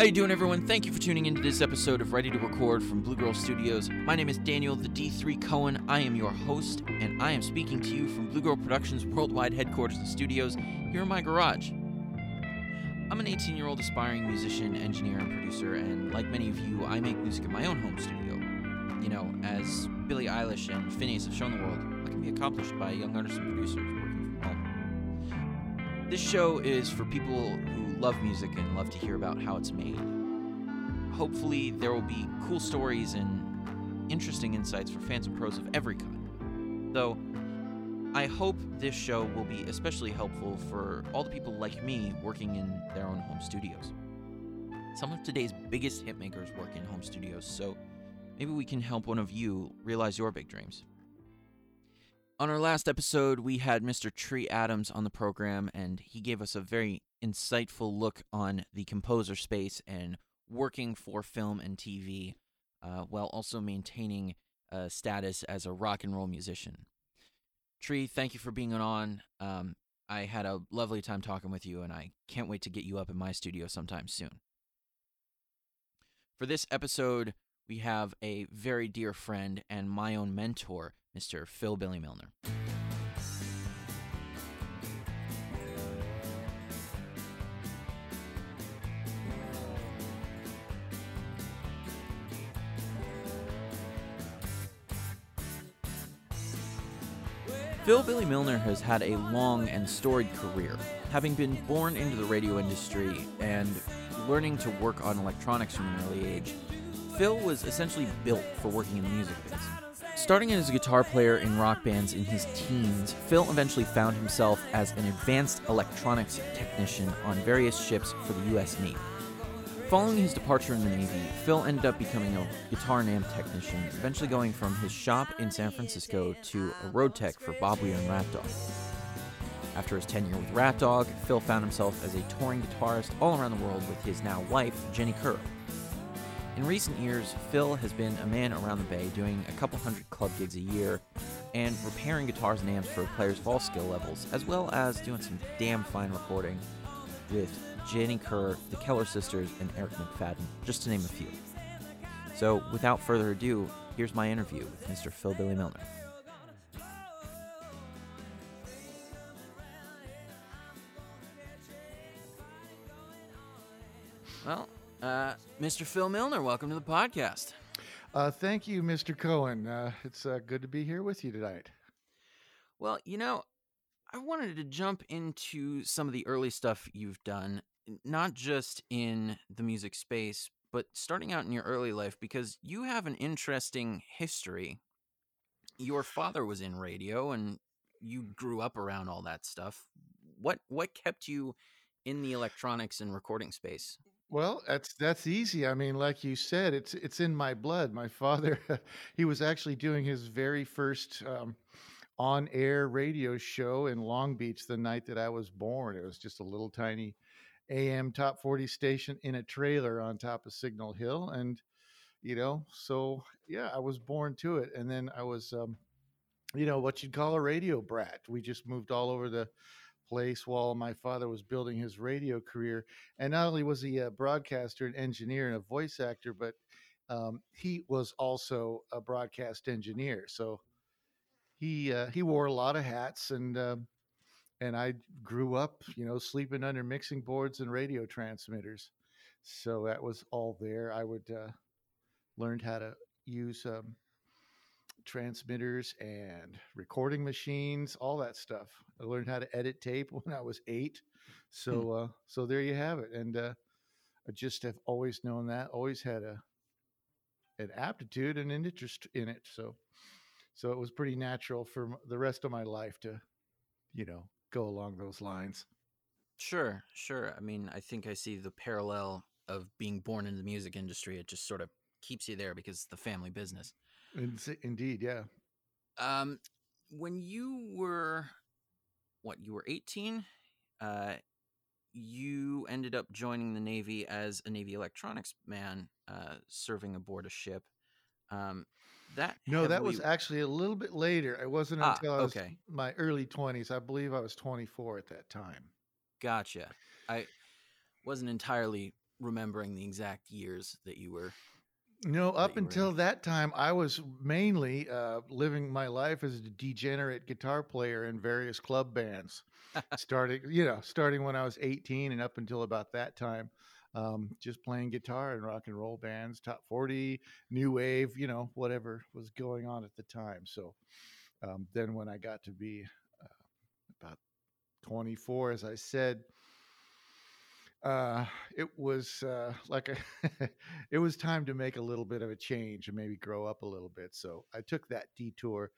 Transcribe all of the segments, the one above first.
How you doing, everyone? Thank you for tuning into this episode of Ready to Record from Blue Girl Studios. My name is Daniel, the D3 Cohen. I am your host, and I am speaking to you from Blue Girl Productions' worldwide headquarters and studios here in my garage. I'm an 18 year old aspiring musician, engineer, and producer, and like many of you, I make music in my own home studio. You know, as Billie Eilish and Phineas have shown the world, what can be accomplished by a young artists and home. This show is for people who love music and love to hear about how it's made. Hopefully, there will be cool stories and interesting insights for fans and pros of every kind. Though, I hope this show will be especially helpful for all the people like me working in their own home studios. Some of today's biggest hitmakers work in home studios, so maybe we can help one of you realize your big dreams. On our last episode, we had Mr. Tree Adams on the program, and he gave us a very insightful look on the composer space and working for film and TV, uh, while also maintaining a status as a rock and roll musician. Tree, thank you for being on. Um, I had a lovely time talking with you, and I can't wait to get you up in my studio sometime soon. For this episode, we have a very dear friend and my own mentor, Mr. Phil Billy Milner. Phil Billy Milner has had a long and storied career, having been born into the radio industry and learning to work on electronics from an early age. Phil was essentially built for working in the music biz. Starting as a guitar player in rock bands in his teens, Phil eventually found himself as an advanced electronics technician on various ships for the U.S. Navy. Following his departure in the Navy, Phil ended up becoming a guitar and amp technician, eventually going from his shop in San Francisco to a road tech for Bob Weir and Rat Dog. After his tenure with Rat Dog, Phil found himself as a touring guitarist all around the world with his now wife, Jenny Kerr. In recent years, Phil has been a man around the Bay doing a couple hundred club gigs a year and repairing guitars and amps for players of all skill levels, as well as doing some damn fine recording with Jenny Kerr, the Keller sisters, and Eric McFadden, just to name a few. So, without further ado, here's my interview with Mr. Phil Billy Milner. Well, uh, Mr. Phil Milner, welcome to the podcast. Uh, thank you, Mr. Cohen. Uh, it's uh, good to be here with you tonight. Well, you know, I wanted to jump into some of the early stuff you've done, not just in the music space, but starting out in your early life because you have an interesting history. Your father was in radio and you grew up around all that stuff. What what kept you in the electronics and recording space? Well, that's that's easy. I mean, like you said, it's it's in my blood. My father, he was actually doing his very first um, on-air radio show in Long Beach the night that I was born. It was just a little tiny AM top 40 station in a trailer on top of Signal Hill and you know, so yeah, I was born to it and then I was um you know, what you'd call a radio brat. We just moved all over the place while my father was building his radio career. And not only was he a broadcaster, an engineer, and a voice actor, but um, he was also a broadcast engineer. So he uh, he wore a lot of hats, and um, and I grew up, you know, sleeping under mixing boards and radio transmitters. So that was all there. I would uh, learned how to use um, transmitters and recording machines, all that stuff. I learned how to edit tape when I was eight. So, uh, so there you have it. And uh, I just have always known that. Always had a an aptitude and an interest in it. So, so it was pretty natural for the rest of my life to, you know, go along those lines. Sure, sure. I mean, I think I see the parallel of being born in the music industry. It just sort of keeps you there because it's the family business. Indeed, yeah. Um, when you were what? You were eighteen. Uh, you ended up joining the Navy as a Navy electronics man, uh, serving aboard a ship. Um, that no, that was actually a little bit later. It wasn't Ah, until I was okay. my early twenties. I believe I was twenty four at that time. Gotcha. I wasn't entirely remembering the exact years that you were. No, that up you until that time, I was mainly uh, living my life as a degenerate guitar player in various club bands. starting, you know, starting when I was 18 and up until about that time, um, just playing guitar in rock and roll bands, top 40, new wave, you know, whatever was going on at the time. So um, then when I got to be uh, about 24, as I said, uh, it was uh, like a it was time to make a little bit of a change and maybe grow up a little bit. So I took that detour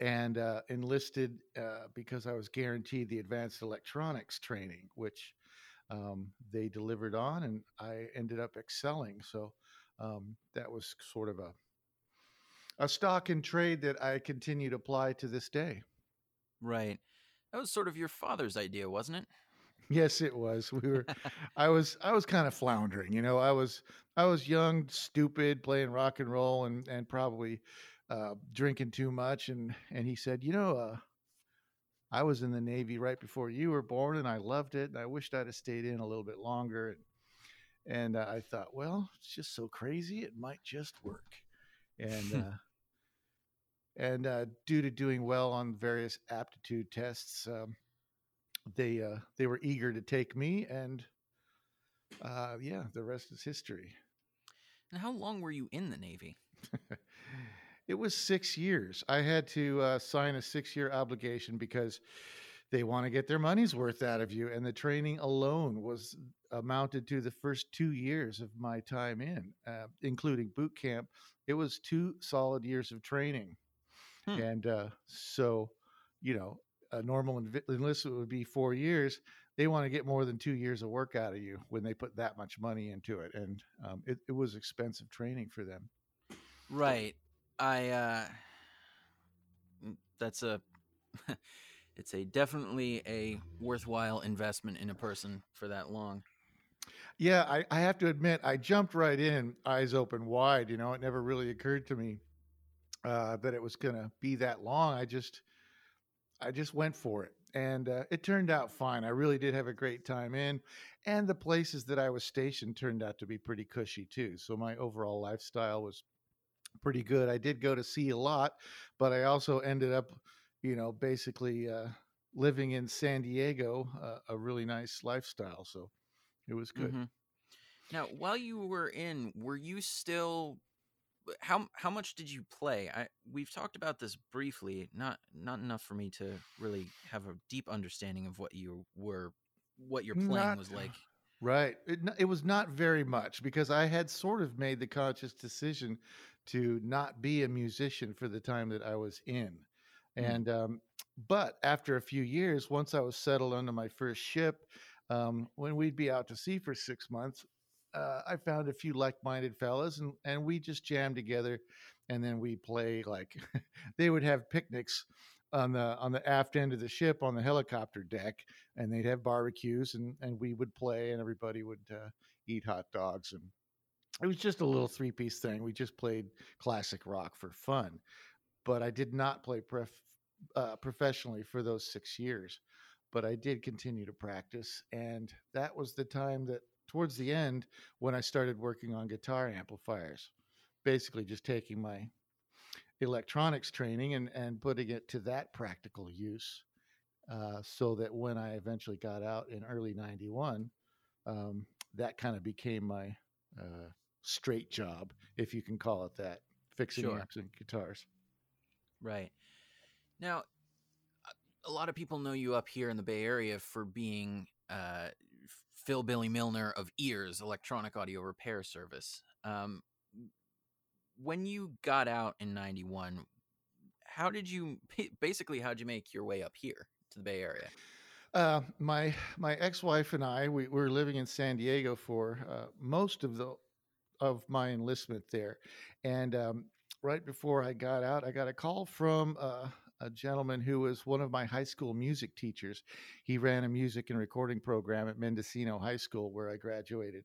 and uh, enlisted uh, because I was guaranteed the advanced electronics training, which um, they delivered on, and I ended up excelling. So um, that was sort of a a stock in trade that I continue to apply to this day. Right. That was sort of your father's idea, wasn't it? Yes, it was. We were I was I was kind of floundering, you know. I was I was young, stupid, playing rock and roll and and probably uh drinking too much and and he said, "You know, uh I was in the Navy right before you were born and I loved it and I wished I'd have stayed in a little bit longer." And, and uh, I thought, "Well, it's just so crazy, it might just work." And uh and uh due to doing well on various aptitude tests, um they uh, they were eager to take me, and uh, yeah, the rest is history. And how long were you in the Navy? it was six years. I had to uh, sign a six year obligation because they want to get their money's worth out of you, and the training alone was amounted to the first two years of my time in, uh, including boot camp. It was two solid years of training, Hmm. and uh, so you know a normal envi- enlistment would be four years. They want to get more than two years of work out of you when they put that much money into it, and um, it, it was expensive training for them. Right. I uh that's a it's a definitely a worthwhile investment in a person for that long. Yeah, I, I have to admit, I jumped right in, eyes open wide. You know, it never really occurred to me uh, that it was going to be that long. I just, I just went for it, and uh, it turned out fine. I really did have a great time in, and the places that I was stationed turned out to be pretty cushy too. So my overall lifestyle was pretty good. I did go to sea a lot, but I also ended up, you know, basically uh, living in San Diego, uh, a really nice lifestyle. So it was good. Mhm. Now, while you were in, were you still how how much did you play? I we've talked about this briefly, not not enough for me to really have a deep understanding of what you were what your playing Not was like. right. It, it was not very much because I had sort of made the conscious decision to not be a musician for the time that I was in. Mm. And, um, but after a few years, once I was settled onto my first ship, um, when we'd be out to sea for six months, uh, I found a few like-minded fellas, and and we just jammed together, and then we play like they would have picnics on the on the aft end of the ship on the helicopter deck, and they'd have barbecues, and and we would play, and everybody would uh, eat hot dogs, and it was just a little three-piece thing. We just played classic rock for fun, but I did not play pref- uh, professionally for those six years. But I did continue to practice, and that was the time that towards the end when I started working on guitar amplifiers, basically just taking my electronics training and, and putting it to that practical use. Uh, so that when I eventually got out in early 91, um, that kind of became my uh, straight job, if you can call it that, fixing Sure. amps and guitars. Right. Now, a- a lot of people know you up here in the Bay Area for being uh, Phil Billy Milner of Ears Electronic Audio Repair Service. Um, when you got out in 91, how did you basically how'd you make your way up here to the Bay Area? Uh, my my ex-wife and I we, we were living in San Diego for uh, most of the of my enlistment there, and um, right before I got out, I got a call from uh, a gentleman who was one of my high school music teachers. He ran a music and recording program at Mendocino High School where I graduated,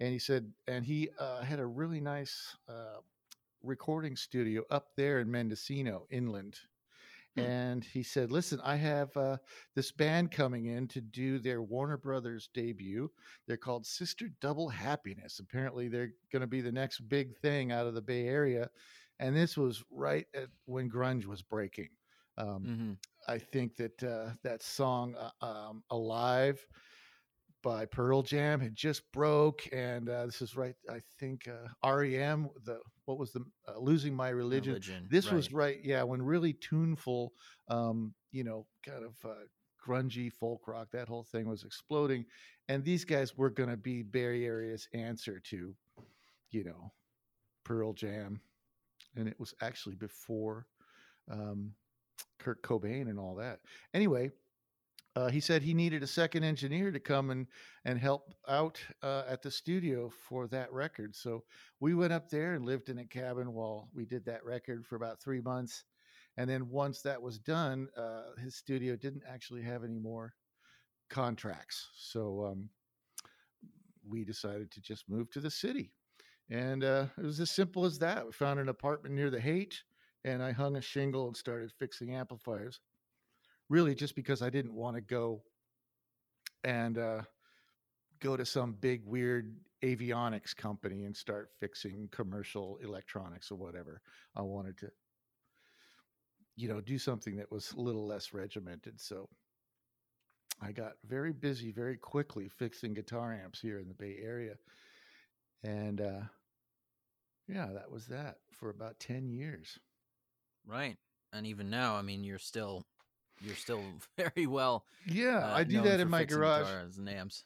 and he said, and he uh, had a really nice uh, recording studio up there in Mendocino, inland Hmm. and he said, "Listen, I have uh, this band coming in to do their Warner Brothers debut. They're called Sister Double Happiness. Apparently, they're going to be the next big thing out of the Bay Area." And this was right at when grunge was breaking. Um, hmm I think that uh, that song uh, um, "Alive" by Pearl Jam had just broke, and uh, this is right. I think uh, REM, the what was the uh, "Losing My Religion." Religion. This right. was right, yeah, when really tuneful, um, you know, kind of uh, grungy folk rock. That whole thing was exploding, and these guys were going to be Bay Area's answer to, you know, Pearl Jam, and it was actually before. Um, Kurt Cobain and all that. Anyway, uh, he said he needed a second engineer to come and and help out uh, at the studio for that record. So we went up there and lived in a cabin while we did that record for about three months. And then once that was done, uh, his studio didn't actually have any more contracts. So um, we decided to just move to the city. And uh, it was as simple as that. We found an apartment near the Haight, and I hung a shingle and started fixing amplifiers. Really, just because I didn't want to go and uh, go to some big weird avionics company and start fixing commercial electronics or whatever. I wanted to, you know, do something that was a little less regimented. So I got very busy very quickly fixing guitar amps here in the Bay Area. And uh, yeah, that was that for about 10 years. Right. And even now, I mean, you're still you're still very well. Yeah, uh, I do that in my garage. amps.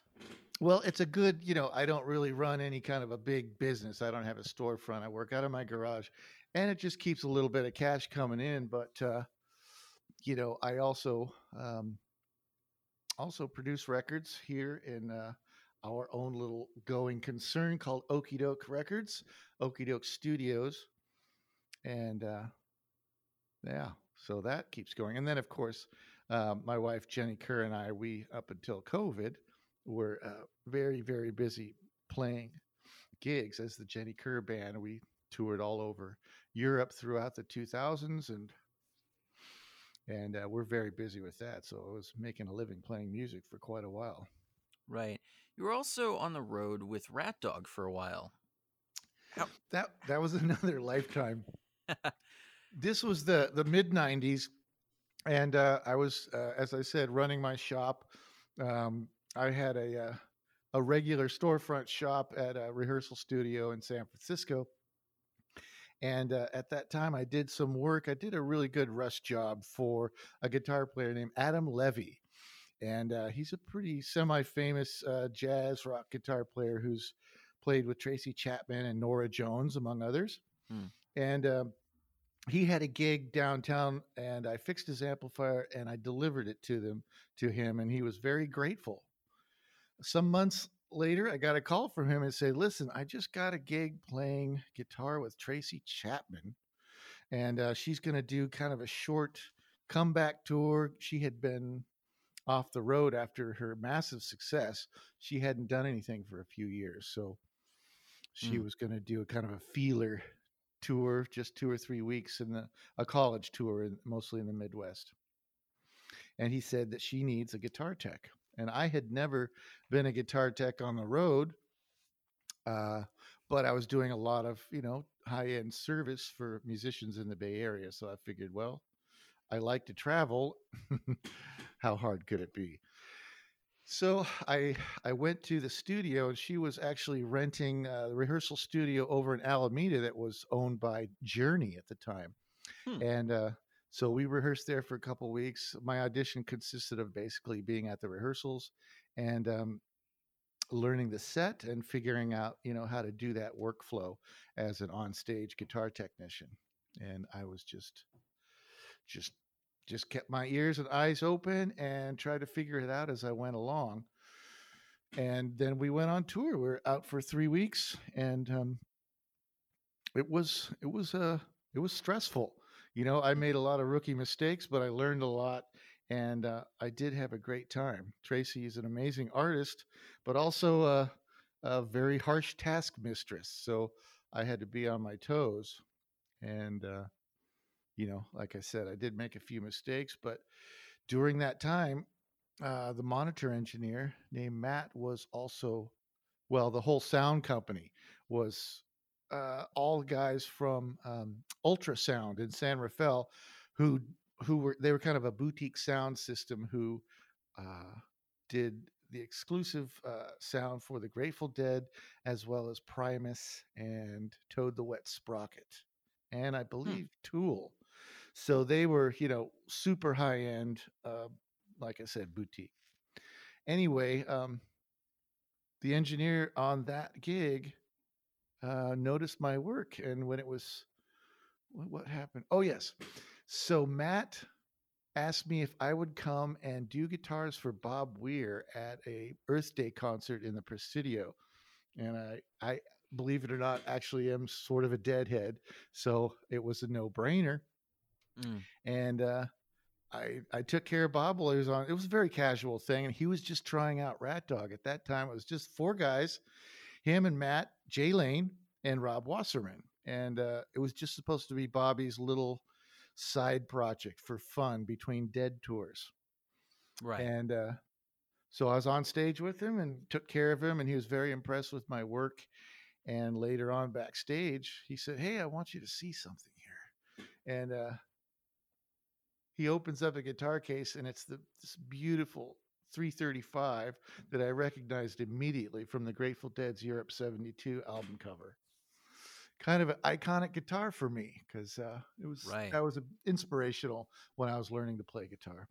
Well, it's a good, you know, I don't really run any kind of a big business. I don't have a storefront. I work out of my garage and it just keeps a little bit of cash coming in. But, uh, you know, I also, um, also produce records here in uh, our own little going concern called Okie Doke Records, Okie Doke Studios. And, uh, yeah, so that keeps going. And then, of course, uh, my wife Jenny Kerr and I, we up until COVID, were uh, very, very busy playing gigs as the Jenny Kerr band. We toured all over Europe throughout the 2000s, and and uh, we're very busy with that. So I was making a living playing music for quite a while. Right. You were also on the road with Rat Dog for a while. That that was another lifetime. this was the the mid '90s, and uh, I was, uh, as I said, running my shop. Um, I had a uh, a regular storefront shop at a rehearsal studio in San Francisco, and uh, at that time, I did some work. I did a really good rush job for a guitar player named Adam Levy, and uh, he's a pretty semi-famous uh, jazz rock guitar player who's played with Tracy Chapman and Norah Jones, among others. Hmm. And um, he had a gig downtown, and I fixed his amplifier and I delivered it to them to him, and he was very grateful. Some months later, I got a call from him and said, "Listen, I just got a gig playing guitar with Tracy Chapman, and uh, she's going to do kind of a short comeback tour. She had been off the road after her massive success. She hadn't done anything for a few years, so she Mm. was going to do a kind of a feeler tour, just two or three weeks in the a college tour, in, mostly in the Midwest. And he said that she needs a guitar tech, and I had never been a guitar tech on the road, uh, but I was doing a lot of you know high end service for musicians in the Bay Area. So I figured, well, I like to travel. How hard could it be? So I I went to the studio, and she was actually renting uh, the rehearsal studio over in Alameda that was owned by Journey at the time, Hmm. and uh, so we rehearsed there for a couple weeks. My audition consisted of basically being at the rehearsals and um, learning the set and figuring out you know how to do that workflow as an onstage guitar technician. And I was just just just kept my ears and eyes open and tried to figure it out as I went along. And then we went on tour. We were out for three weeks, and um, it was it was uh, it was stressful. You know, I made a lot of rookie mistakes, but I learned a lot, and uh, I did have a great time. Tracy is an amazing artist, but also a, a very harsh task mistress. So I had to be on my toes, and uh, you know, like I said, I did make a few mistakes, but during that time, uh, the monitor engineer named Matt was also, well, the whole sound company was uh, all guys from um, Ultrasound in San Rafael, who who were they were kind of a boutique sound system who uh, did the exclusive uh, sound for the Grateful Dead, as well as Primus and Toad the Wet Sprocket, and I Hmm. believe Tool. So they were, you know, super high end, uh, like I said, boutique. Anyway, um, the engineer on that gig uh, noticed my work, and when it was, what, what happened? Oh yes, so Matt asked me if I would come and do guitars for Bob Weir at a Earth Day concert in the Presidio, and I, I believe it or not, actually am sort of a deadhead, so it was a no brainer Mm. and uh, I I took care of Bob while he was on. It was a very casual thing, and he was just trying out Rat Dog at that time. It was just four guys, him and Matt, Jay Lane, and Rob Wasserman, and uh, it was just supposed to be Bobby's little side project for fun between Dead tours. Right. And uh, so I was on stage with him and took care of him, and he was very impressed with my work. And later on backstage, he said, "Hey, I want you to see something here." And uh, he opens up a guitar case, and it's the this beautiful 335 that I recognized immediately from the Grateful Dead's Europe '72 album cover. Kind of an iconic guitar for me because uh, it was Right. that was a, inspirational when I was learning to play guitar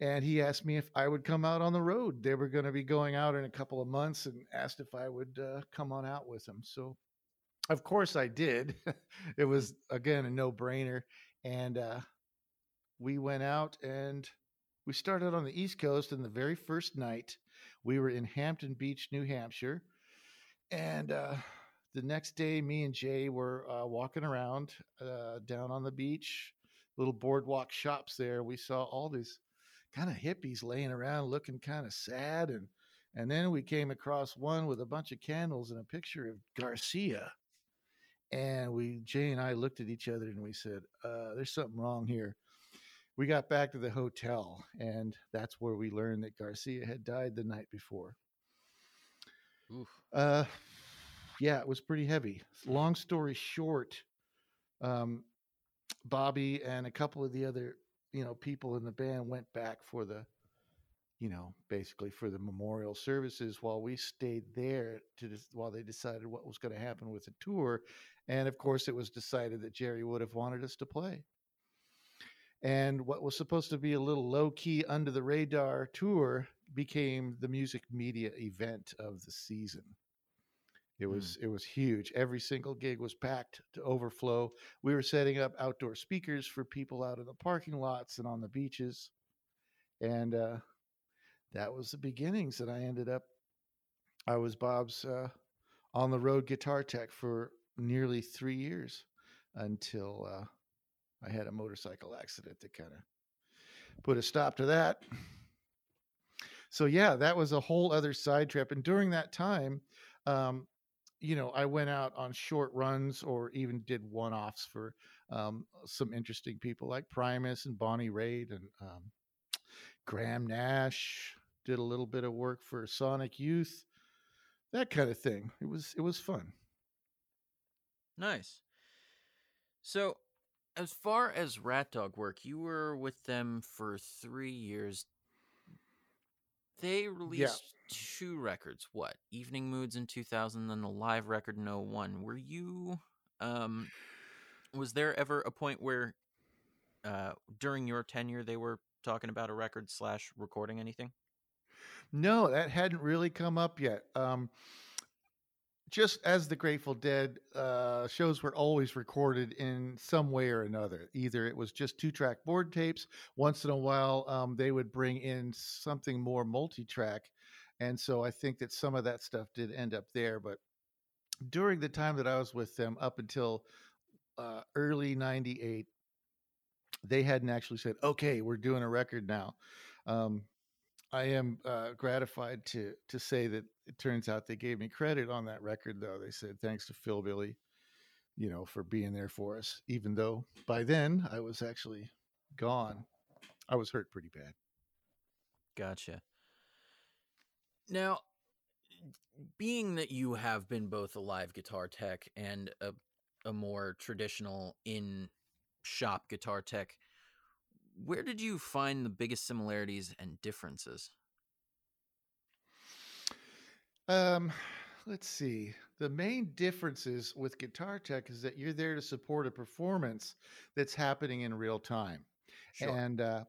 and he asked me if I would come out on the road. They were going to be going out in a couple of months and asked if I would uh, come on out with them. So, of course, I did. it was, again, a no brainer. And uh, we went out and we started on the East Coast. And the very first night, we were in Hampton Beach, New Hampshire. And uh, the next day, me and Jay were uh, walking around uh, down on the beach, little boardwalk shops there. We saw all these kind of hippies laying around looking kind of sad and and then we came across one with a bunch of candles and a picture of Garcia and we Jay and I looked at each other and we said uh, there's something wrong here we got back to the hotel and that's where we learned that Garcia had died the night before. Oof. uh yeah it was pretty heavy. Long story short um Bobby and a couple of the other you know people in the band went back for the you know basically for the memorial services while we stayed there to while they decided what was going to happen with the tour and of course it was decided that jerry would have wanted us to play and what was supposed to be a little low key under the radar tour became the music media event of the season it Hmm. was it was huge. Every single gig was packed to overflow. We were setting up outdoor speakers for people out in the parking lots and on the beaches, and uh, that was the beginnings. And I ended up, I was Bob's uh, on the road guitar tech for nearly three years until uh, I had a motorcycle accident that kind of put a stop to that. So yeah, that was a whole other side trip. And during that time, um, you know, I went out on short runs or even did one offs for um, some interesting people like Primus and Bonnie Raitt and um, Graham Nash. Did a little bit of work for Sonic Youth, that kind of thing. It was it was fun. Nice. So, as far as Rat Dog work, you were with them for three years. They released two records. What? Evening Moods in 2000, then the live record in 01. Were you. Um, was there ever a point where uh, during your tenure they were talking about a record slash recording anything? No, that hadn't really come up yet. Um, just as the Grateful Dead, uh, shows were always recorded in some way or another. Either it was just two track board tapes. Once in a while, um, they would bring in something more multi track. And so I think that some of that stuff did end up there. But during the time that I was with them, up until uh, early 98, they hadn't actually said, okay, we're doing a record now. Um, I am uh, gratified to to say that it turns out they gave me credit on that record, though. They said thanks to Phil Billy, you know, for being there for us, even though by then I was actually gone. I was hurt pretty bad. Gotcha. Now, being that you have been both a live guitar tech and a, a more traditional in shop guitar tech, where did you find the biggest similarities and differences? Um, let's see. The main differences with guitar tech is that you're there to support a performance that's happening in real time. Sure. And uh,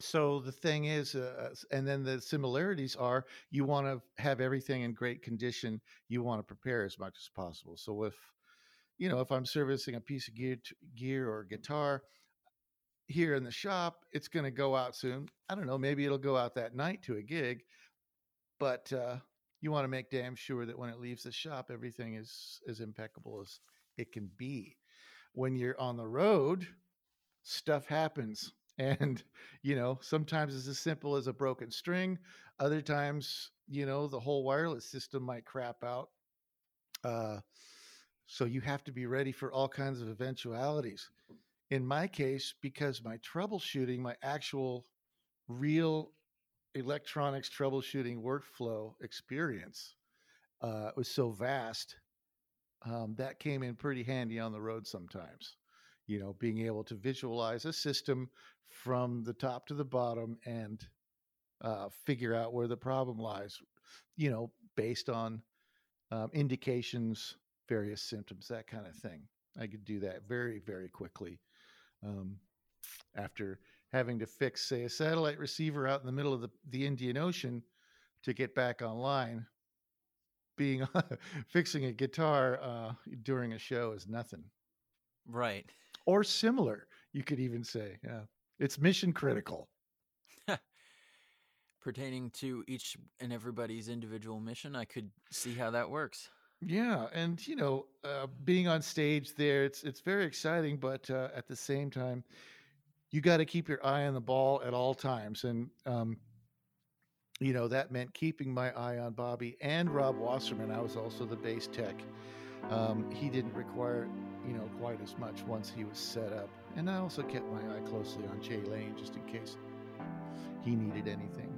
so the thing is, uh, and then the similarities are you want to have everything in great condition. You want to prepare as much as possible. So if you know if I'm servicing a piece of gear, gear or guitar here in the shop, it's going to go out soon. I don't know. Maybe it'll go out that night to a gig, but uh, you want to make damn sure that when it leaves the shop, everything is as impeccable as it can be. When you're on the road, stuff happens. And, you know, sometimes it's as simple as a broken string. Other times, you know, the whole wireless system might crap out. Uh, so you have to be ready for all kinds of eventualities. In my case, because my troubleshooting, my actual real electronics troubleshooting workflow experience uh, was so vast um, that came in pretty handy on the road sometimes you know being able to visualize a system from the top to the bottom and uh, figure out where the problem lies you know based on um, indications various symptoms that kind of thing. I could do that very very quickly um, after having to fix, say, a satellite receiver out in the middle of the, the Indian Ocean to get back online, being fixing a guitar uh, during a show is nothing. Right. Or similar, you could even say. Yeah. It's mission critical. Pertaining to each and everybody's individual mission, I could see how that works. Yeah, and you know, uh, being on stage there, it's it's very exciting, but uh, at the same time, you got to keep your eye on the ball at all times. And, um, you know, that meant keeping my eye on Bobby and Rob Wasserman. I was also the bass tech. Um, he didn't require, you know, quite as much once he was set up. And I also kept my eye closely on Jay Lane just in case he needed anything.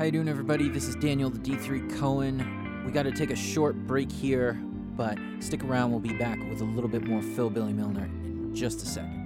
How you doing, everybody? This is Daniel, the D3 Cohen. We got to take a short break here, but stick around. We'll be back with a little bit more Phil Billy Milner in just a second.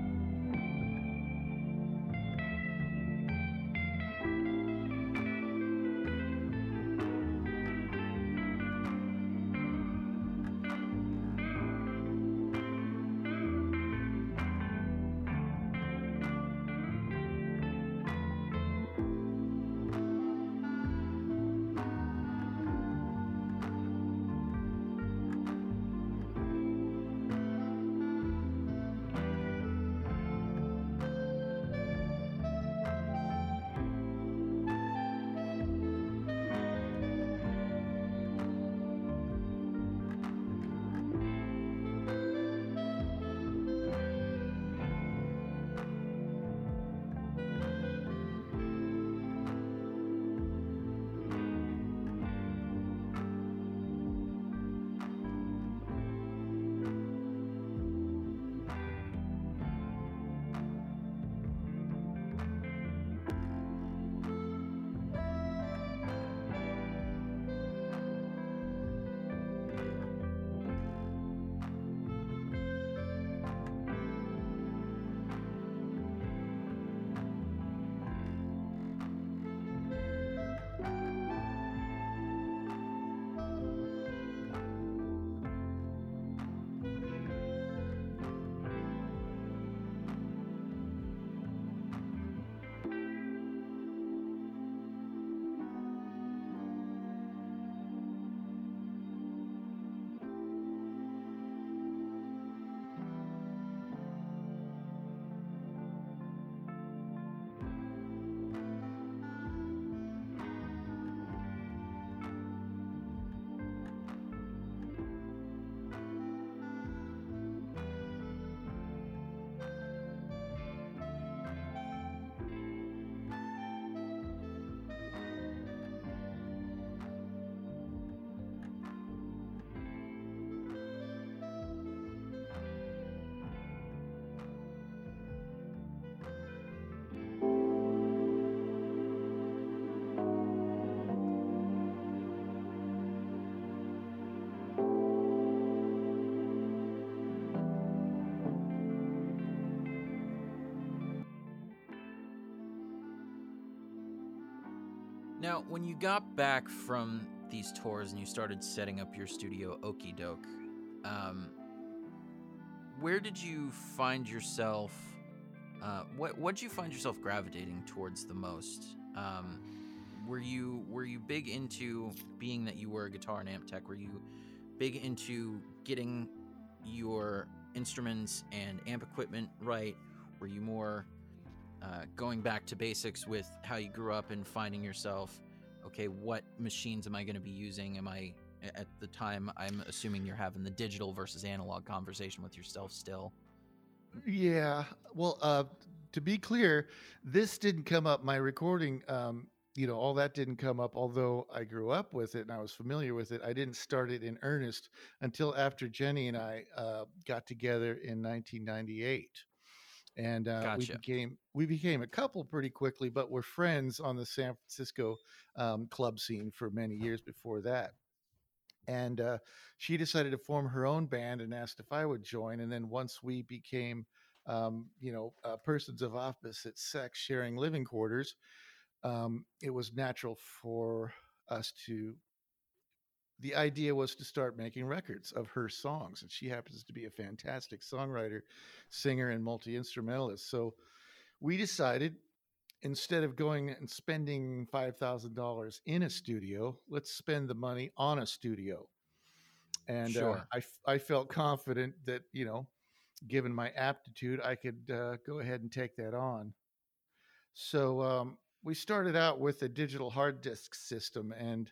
Now, when you got back from these tours and you started setting up your studio Okie Doke, um, where did you find yourself? Uh, what what did you find yourself gravitating towards the most? Um, were you were you big into being that you were a guitar and amp tech? Were you big into getting your instruments and amp equipment right? Were you more uh, going back to basics with how you grew up and finding yourself? Okay, what machines am I going to be using? Am I at the time? I'm assuming you're having the digital versus analog conversation with yourself still. Yeah. Well, uh, to be clear, this didn't come up. My recording, um, you know, all that didn't come up. Although I grew up with it and I was familiar with it, I didn't start it in earnest until after Jenny and I uh, got together in 1998 and uh, Gotcha. we became we became a couple pretty quickly, but we're friends on the San Francisco um, club scene for many years before that. And uh, she decided to form her own band and asked if I would join. And then once we became, um, you know, uh, persons of opposite sex sharing living quarters, um, it was natural for us to the idea was to start making records of her songs and she happens to be a fantastic songwriter singer and multi-instrumentalist. So we decided instead of going and spending $5000 in a studio let's spend the money on a studio. And uh, Sure. I, f- I felt confident that you know given my aptitude i could uh, go ahead and take that on. So um, we started out with a digital hard disk system, and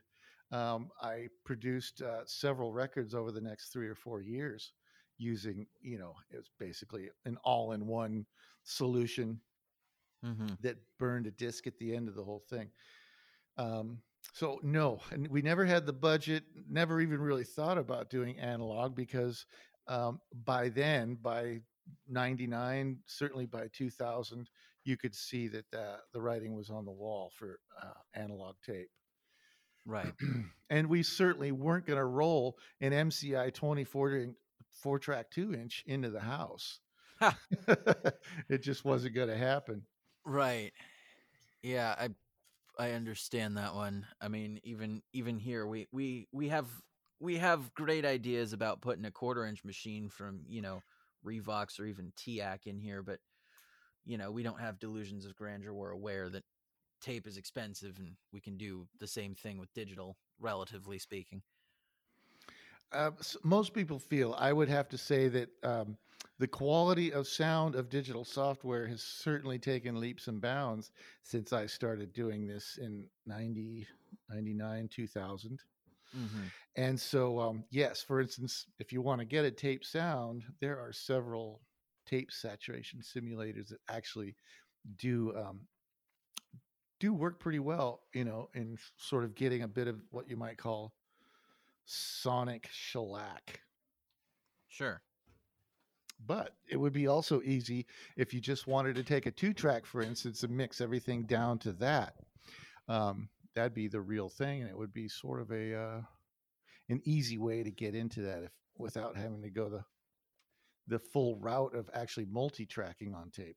um, I produced uh, several records over the next three or four years using, you know, it was basically an all-in-one solution Mm-hmm. that burned a disc at the end of the whole thing. Um, so no, and we never had the budget. Never even really thought about doing analog because um, by then, by '99, certainly by 2000, you could see that the, the writing was on the wall for uh, analog tape. Right. and we certainly weren't going to roll an MCI 24 four track two inch into the house. It just wasn't going to happen. Right. Yeah, I I understand that one. I mean, even even here we we we have we have great ideas about putting a quarter inch machine from, you know, Revox or even TEAC in here, but you know, we don't have delusions of grandeur. We're aware that tape is expensive and we can do the same thing with digital, relatively speaking. Uh, most people feel I would have to say that um, the quality of sound of digital software has certainly taken leaps and bounds since I started doing this in 90, 99, 2000. Mm-hmm. And so, um, yes, for instance, if you want to get a tape sound, there are several tape saturation simulators that actually do um, do work pretty well, you know, in sort of getting a bit of what you might call sonic shellac. Sure. But it would be also easy if you just wanted to take a two track, for instance, and mix everything down to that. Um, that'd be the real thing, and it would be sort of a uh, an easy way to get into that if without having to go the the full route of actually multi tracking on tape.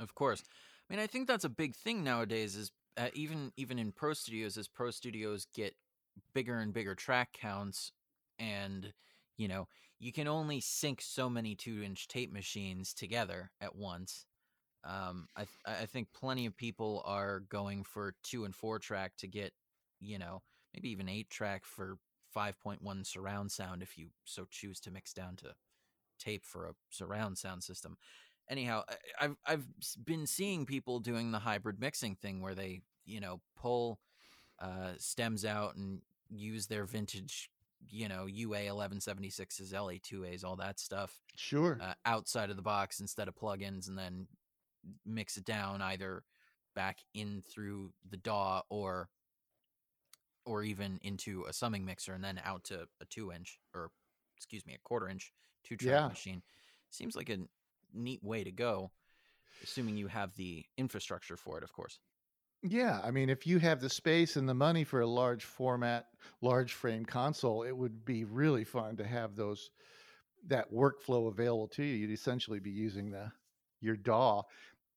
Of course. I mean, I think that's a big thing nowadays. Is uh, even even in pro studios, as pro studios get bigger and bigger track counts, and you know, you can only sync so many two-inch tape machines together at once. Um, I th- I think plenty of people are going for two and four track to get, you know, maybe even eight track for five point one surround sound if you so choose to mix down to tape for a surround sound system anyhow i've i've been seeing people doing the hybrid mixing thing where they you know pull uh stems out and use their vintage you know ua 1176s la2as all that stuff Sure. uh, outside of the box instead of plugins and then mix it down either back in through the DAW or or even into a summing mixer and then out to a two inch or excuse me a quarter inch two track Yeah. machine seems like a n- neat way to go assuming you have the infrastructure for it of course Yeah, I mean, if you have the space and the money for a large format, large frame console, it would be really fun to have those that workflow available to you. You'd essentially be using the your DAW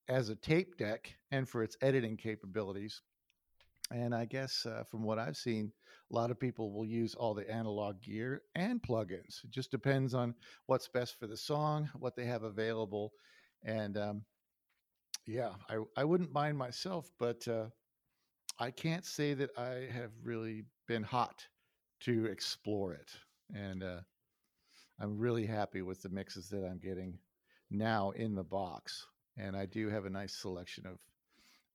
as a tape deck and for its editing capabilities, and I guess uh, from what I've seen, a lot of people will use all the analog gear and plugins. It just depends on what's best for the song, what they have available, and um, yeah, I I wouldn't mind myself, but uh, I can't say that I have really been hot to explore it, and uh, I'm really happy with the mixes that I'm getting now in the box, and I do have a nice selection of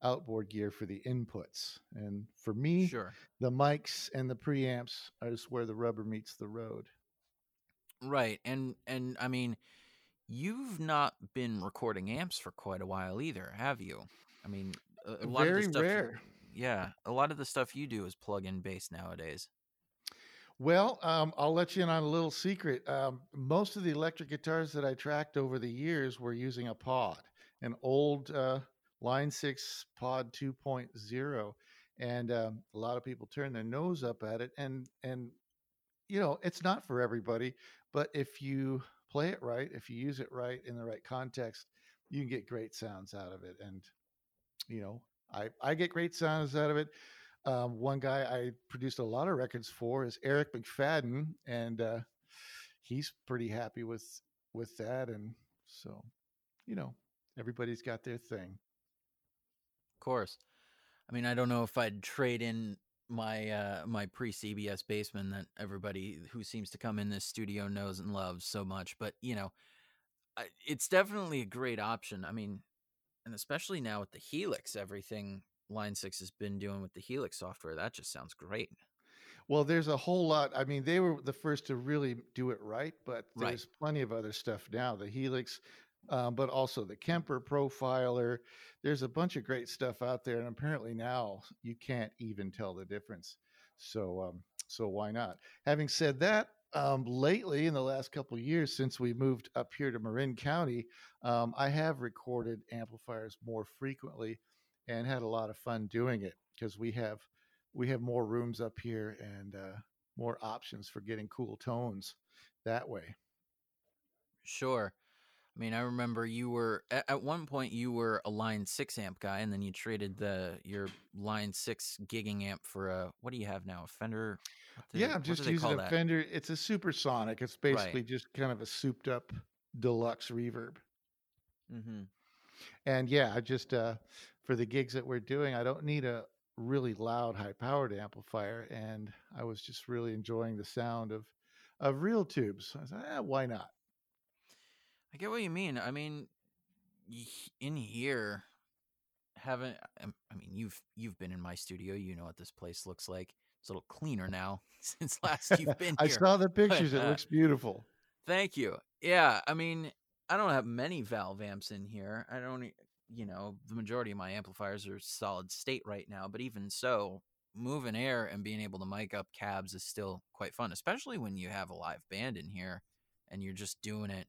outboard gear for the inputs. And for me, Sure. the mics and the preamps are just where the rubber meets the road. Right. And and I mean, you've not been recording amps for quite a while either, have you? I mean, a, a lot of the Very stuff you- rare. yeah, a lot of the stuff you do is plug-in based nowadays. Well, um, I'll let you in on a little secret. Um, most of the electric guitars that I tracked over the years were using a pod, an old uh, Line 6 Pod 2.0. And um, a lot of people turn their nose up at it. And, and, you know, it's not for everybody, but if you play it right, if you use it right in the right context, you can get great sounds out of it. And, you know, I, I get great sounds out of it. Um, one guy I produced a lot of records for is Eric McFadden, and uh, he's pretty happy with with that. And so, you know, everybody's got their thing. Of course. I mean, I don't know if I'd trade in my uh my pre-CBS Bassman that everybody who seems to come in this studio knows and loves so much, but you know, it's definitely a great option. I mean, and especially now with the Helix, everything Line 6 has been doing with the Helix software, that just sounds great. Well, there's a whole lot. I mean, they were the first to really do it right, but Right. there's plenty of other stuff now. The Helix, um, but also the Kemper Profiler. There's a bunch of great stuff out there, and apparently now you can't even tell the difference. So, um, so why not? Having said that, um, lately in the last couple years, since we moved up here to Marin County, um, I have recorded amplifiers more frequently and had a lot of fun doing it because we have we have more rooms up here and uh, more options for getting cool tones that way. Sure. I mean, I remember you were at, at one point you were a Line 6 amp guy and then you traded the your Line 6 gigging amp for a what do you have now? A Fender? Do- yeah, I'm just using a that? Fender. It's a supersonic. It's basically just kind of a souped up deluxe reverb. Mhm. And yeah, I just uh, for the gigs that we're doing, I don't need a really loud, high powered amplifier, and I was just really enjoying the sound of of real tubes. I said, eh, why not? I get what you mean. I mean, in here, haven't um, I mean you've you've been in my studio. You know what this place looks like. It's a little cleaner now since last you've been I here. saw the pictures. It uh, looks beautiful. Thank you. Yeah, I mean, I don't have many valve amps in here. I don't, you know, the majority of my amplifiers are solid state right now. But even so, moving air and being able to mic up cabs is still quite fun, especially when you have a live band in here and you're just doing it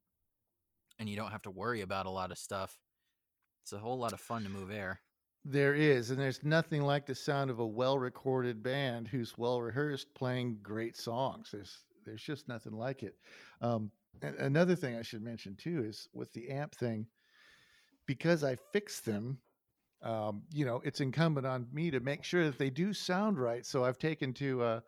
and you don't have to worry about a lot of stuff. It's a whole lot of fun to move air. There is, and there's nothing like the sound of a well-recorded band who's well-rehearsed playing great songs. There's there's just nothing like it. Um, another thing I should mention too is with the amp thing, because I fixed them. Um, you know, it's incumbent on me to make sure that they do sound right. So I've taken to uh,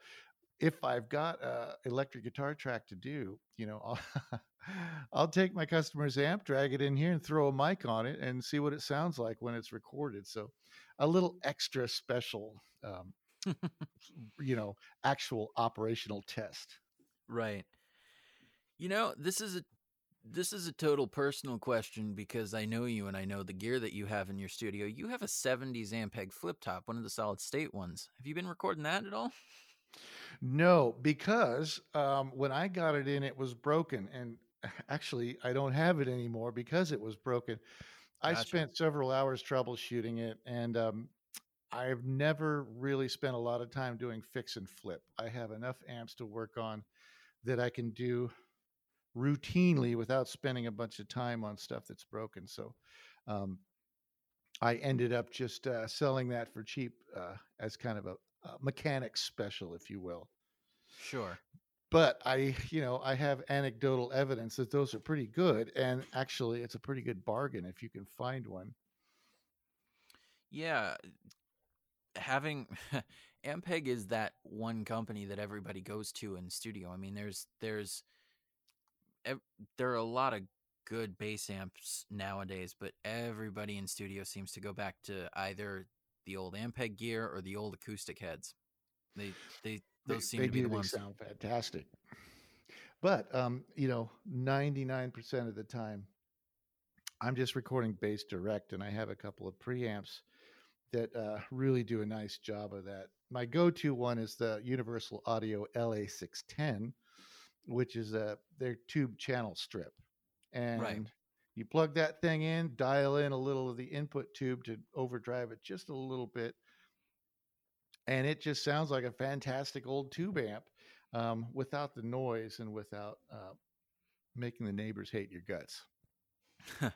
if I've got a electric guitar track to do, you know, I'll, I'll take my customer's amp, drag it in here, and throw a mic on it, and see what it sounds like when it's recorded. So, a little extra special, um, you know, actual operational test. Right. You know, this is a this is a total personal question because I know you and I know the gear that you have in your studio. You have a 70s Ampeg flip top, one of the solid state ones. Have you been recording that at all? No, because um, when I got it in, it was broken, and actually, I don't have it anymore because it was broken. I spent several hours troubleshooting it, and um, I've never really spent a lot of time doing fix and flip. I have enough amps to work on that I can do routinely without spending a bunch of time on stuff that's broken. So um, I ended up just uh, selling that for cheap uh, as kind of a, a mechanic special, if you will. Sure. But I, you know, I have anecdotal evidence that those are pretty good, and actually, it's a pretty good bargain if you can find one. Yeah. having Ampeg is that one company that everybody goes to in studio. I mean, there's there's there are a lot of good bass amps nowadays, but everybody in studio seems to go back to either the old Ampeg gear or the old acoustic heads. They they those they, seem they to be do. the They ones. sound fantastic. But um, you know, ninety nine percent of the time, I'm just recording bass direct, and I have a couple of preamps that uh, really do a nice job of that. My go to one is the Universal Audio LA610, which is a their tube channel strip, and you plug that thing in, dial in a little of the input tube to overdrive it just a little bit, and it just sounds like a fantastic old tube amp um, without the noise and without uh, making the neighbors hate your guts. of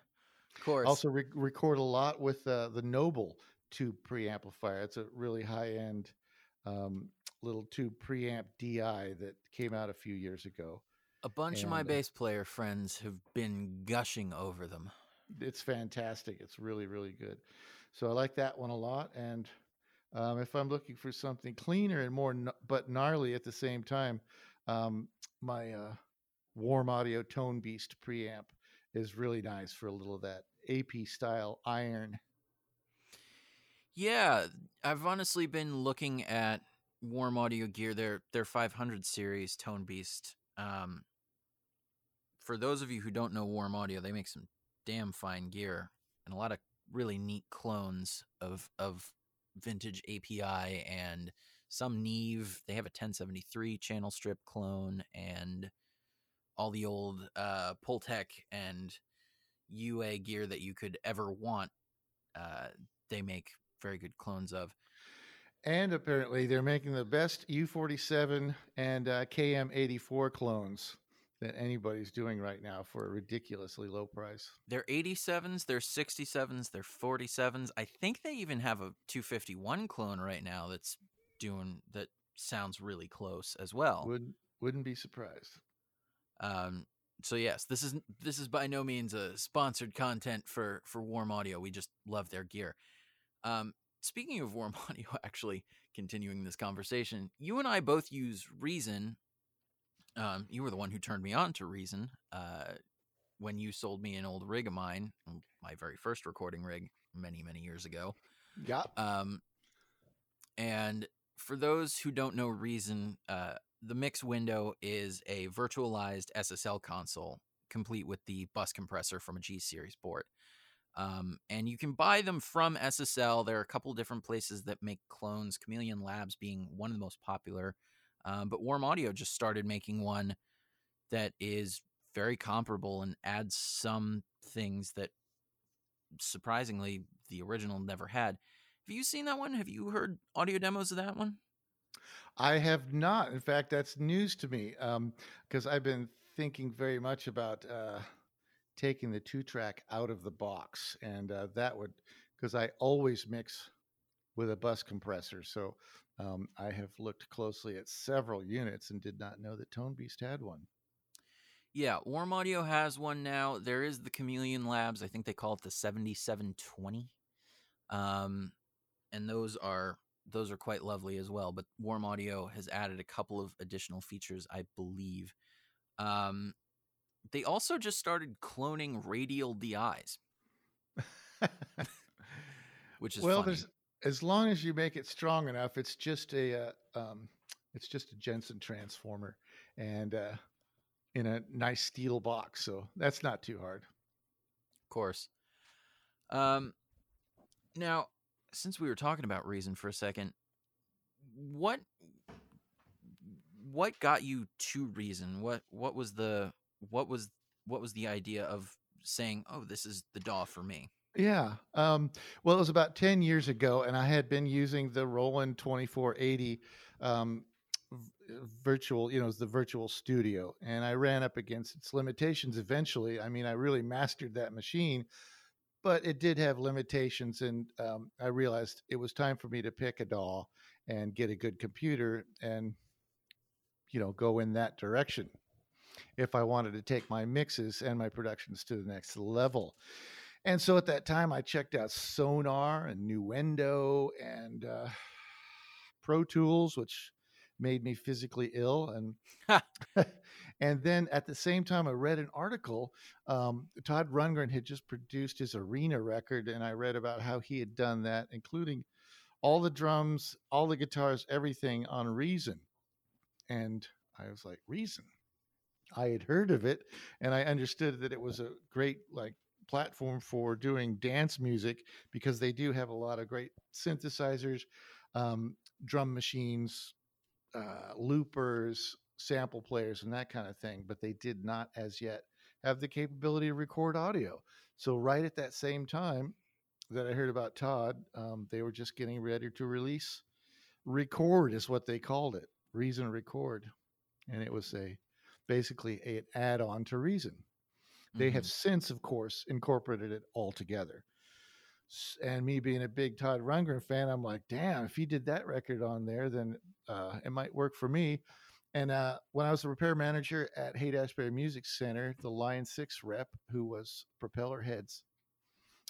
course. Also, re- record a lot with uh, the Noble tube preamplifier. It's a really high end um, little tube preamp DI that came out a few years ago. A bunch of my uh, bass player friends have been gushing over them. It's fantastic. It's really, really good. So I like that one a lot. And um, if I'm looking for something cleaner and more, gn- but gnarly at the same time, um, my uh, Warm Audio Tone Beast preamp is really nice for a little of that API style iron. Yeah, I've honestly been looking at Warm Audio Gear, their their 500 series Tone Beast. Um, for those of you who don't know Warm Audio, they make some damn fine gear and a lot of really neat clones of of vintage API and some Neve. They have a 1073 channel strip clone and all the old uh, and UA gear that you could ever want. Uh, they make very good clones of. And apparently, they're making the best U47 and uh, KM84 clones that anybody's doing right now for a ridiculously low price. They're 87s, they're 67s, they're 47s. I think they even have a 251 clone right now that's doing that sounds really close as well. Would wouldn't be surprised. Um, so yes, this is this is by no means a sponsored content for for Warm Audio. We just love their gear. Um, speaking of Warm Audio, actually continuing this conversation, you and I both use Reason. Um, you were the one who turned me on to Reason uh, when you sold me an old rig of mine, my very first recording rig many many years ago. Yeah. Um, and for those who don't know Reason, uh, the mix window is a virtualized SSL console, complete with the bus compressor from a G series board. Um, and you can buy them from SSL. There are a couple different places that make clones, Chameleon Labs being one of the most popular. Um, but Warm Audio just started making one that is very comparable and adds some things that surprisingly the original never had. Have you seen that one? Have you heard audio demos of that one? I have not. In fact, that's news to me because I've been thinking very much about uh, taking the two track out of the box, and uh, that would because I always mix with a bus compressor. So um, I have looked closely at several units and did not know that Tone Beast had one. Yeah, Warm Audio has one now. There is the Chameleon Labs. I think they call it the 7720. Um, and those are those are quite lovely as well. But Warm Audio has added a couple of additional features, I believe. Um, they also just started cloning radial DIs, which is well, funny. there's as long as you make it strong enough, it's just a uh, um, it's just a Jensen transformer and uh, in a nice steel box, so that's not too hard. Of course. Um, now, since we were talking about reason for a second, what what got you to reason? What what was the what was what was the idea of saying, "Oh, this is the DAW for me"? Yeah. Um, well, it was about 10 years ago, and I had been using the Roland 2480 um, v- virtual, you know, the virtual studio, and I ran up against its limitations eventually. I mean, I really mastered that machine, but it did have limitations, and um, I realized it was time for me to pick a DAW and get a good computer and, you know, go in that direction if I wanted to take my mixes and my productions to the next level and so at that time, I checked out Sonar and Nuendo and uh, Pro Tools, which made me physically ill. And and then at the same time, I read an article. Um, Todd Rundgren had just produced his Arena record, and I read about how he had done that, including all the drums, all the guitars, everything on Reason. And I was like, Reason. I had heard of it, and I understood that it was a great like platform for doing dance music because they do have a lot of great synthesizers, um, drum machines, uh, loopers, sample players, and that kind of thing. But they did not as yet have the capability to record audio. So, right at that same time that I heard about Todd, um, they were just getting ready to release Record, is what they called it Reason Record. And it was a basically an add on to Reason. They have Mm-hmm. since, of course, incorporated it all together. And me being a big Todd Rundgren fan, I'm like, damn, if he did that record on there, then uh, it might work for me. And uh, when I was the repair manager at Haight Ashbury Music Center, the Line 6 rep, who was Propellerheads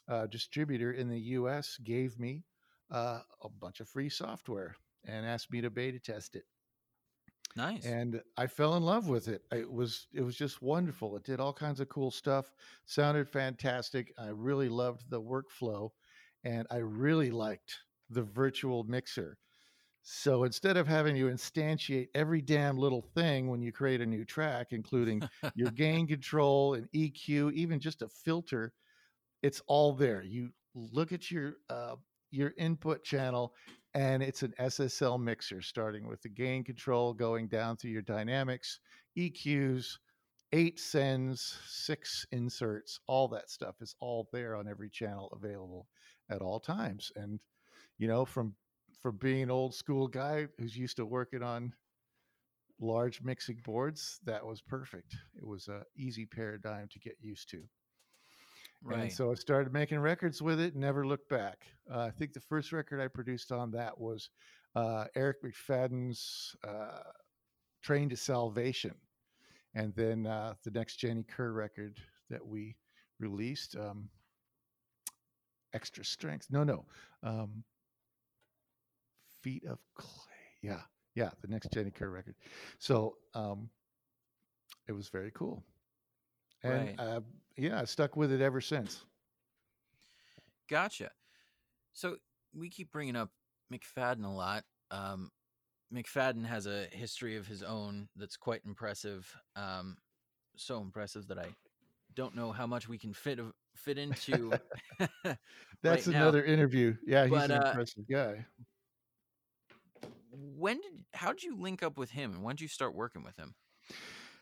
uh, distributor in the US, gave me uh, a bunch of free software and asked me to beta test it Nice. and I fell in love with it. It was it was just wonderful. It did all kinds of cool stuff, sounded fantastic. I really loved the workflow, and I really liked the virtual mixer. So instead of having to instantiate every damn little thing when you create a new track, including your gain control and EQ, even just a filter, it's all there. You look at your uh, your input channel, and it's an SSL mixer, starting with the gain control, going down through your dynamics, EQs, eight sends, six inserts, all that stuff is all there on every channel available at all times. And you know, from from being an old school guy who's used to working on large mixing boards, that was perfect. It was a easy paradigm to get used to. And right. so I started making records with it, never looked back. Uh, I think the first record I produced on that was uh, Eric McFadden's uh, Train to Salvation. And then uh, the next Jenny Kerr record that we released, um, Extra Strength. No, no. Um, Feet of Clay. Yeah. Yeah. The next Jenny Kerr record. So um, it was very cool. And Right. uh, yeah, I stuck with it ever since. Gotcha. So we keep bringing up McFadden a lot. Um, McFadden has a history of his own that's quite impressive. Um, so impressive that I don't know how much we can fit fit into. That's right now. another interview. Yeah, he's But, an uh, impressive guy. when did how did you link up with him, and when did you start working with him?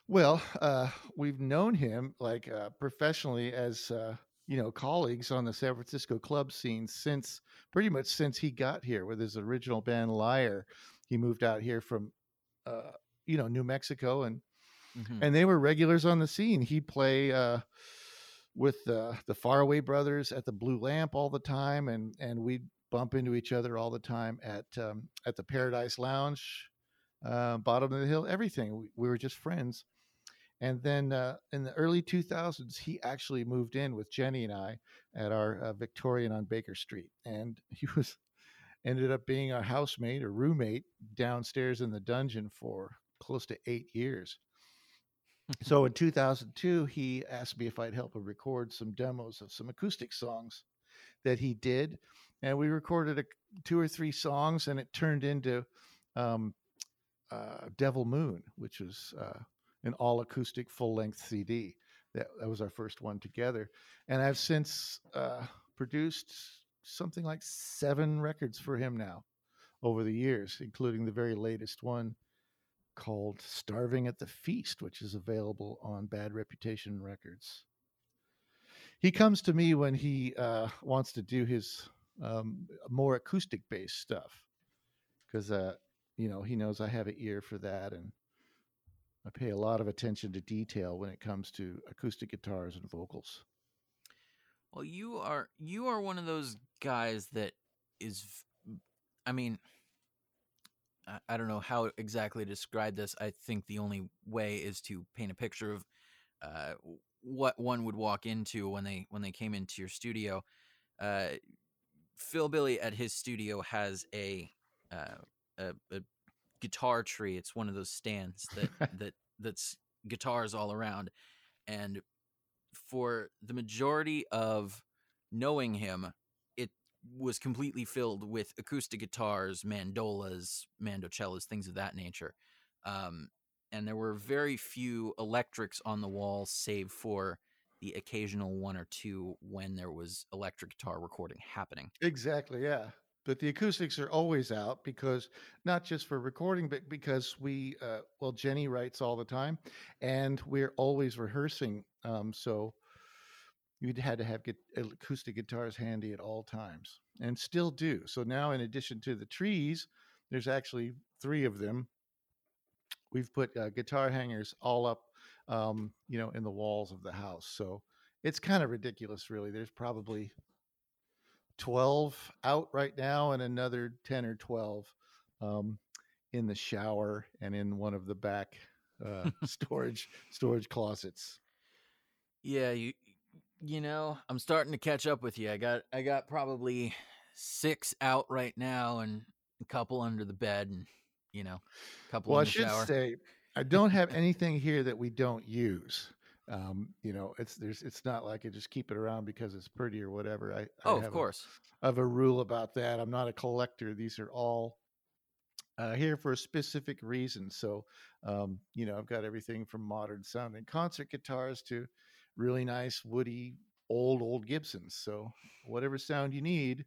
Well, uh, we've known him like uh, professionally as uh, you know colleagues on the San Francisco club scene since pretty much since he got here with his original band Liar. He moved out here from uh, you know New Mexico and Mhm. and they were regulars on the scene. He'd play uh, with uh, the Faraway Brothers at the Blue Lamp all the time, and and we'd bump into each other all the time at um, at the Paradise Lounge, uh, bottom of the hill, everything. We, we were just friends. And then uh, in the early 2000s, he actually moved in with Jenny and I at our uh, Victorian on Baker Street, and he was ended up being our housemate or roommate downstairs in the dungeon for close to eight years. So in 2002, he asked me if I'd help him record some demos of some acoustic songs that he did, and we recorded a, two or three songs, and it turned into um, uh, Devil Moon, which was uh, an all acoustic full length CD. That, that was our first one together, and I've since uh, produced something like seven records for him now over the years, including the very latest one called Starving at the Feast, which is available on Bad Reputation Records. He comes to me when he uh, wants to do his um, more acoustic based stuff because, uh, you know, he knows I have an ear for that and I pay a lot of attention to detail when it comes to acoustic guitars and vocals. Well, you are you are one of those guys that is, I mean, I, I don't know how exactly to describe this. I think the only way is to paint a picture of uh, what one would walk into when they when they came into your studio. Uh, Phil Billy at his studio has a, uh, a a guitar tree. It's one of those stands that that that's guitars all around, and for the majority of knowing him, it was completely filled with acoustic guitars, mandolas, mandocellas, things of that nature. Um, and there were very few electrics on the wall, save for the occasional one or two when there was electric guitar recording happening. Exactly, yeah. But the acoustics are always out because not just for recording, but because we, uh, well, Jenny writes all the time, and we're always rehearsing. Um, so you had to have get acoustic guitars handy at all times, and still do. So now, in addition to the trees, there's actually three of them. We've put uh, guitar hangers all up, um, you know, in the walls of the house. So it's kind of ridiculous, really. There's probably 12 out right now and another 10 or 12 um, in the shower and in one of the back uh, storage storage closets. Yeah, you you know, I'm starting to catch up with you. I got I got probably 6 out right now and a couple under the bed and you know, a couple well, in the I should shower. say I don't have anything here that we don't use. Um, you know, it's there's it's not like I just keep it around because it's pretty or whatever. I, oh, of course. A, I have a rule about that. I'm not a collector. These are all uh, here for a specific reason. So, um, you know, I've got everything from modern sounding concert guitars to really nice woody old old Gibsons. So, whatever sound you need,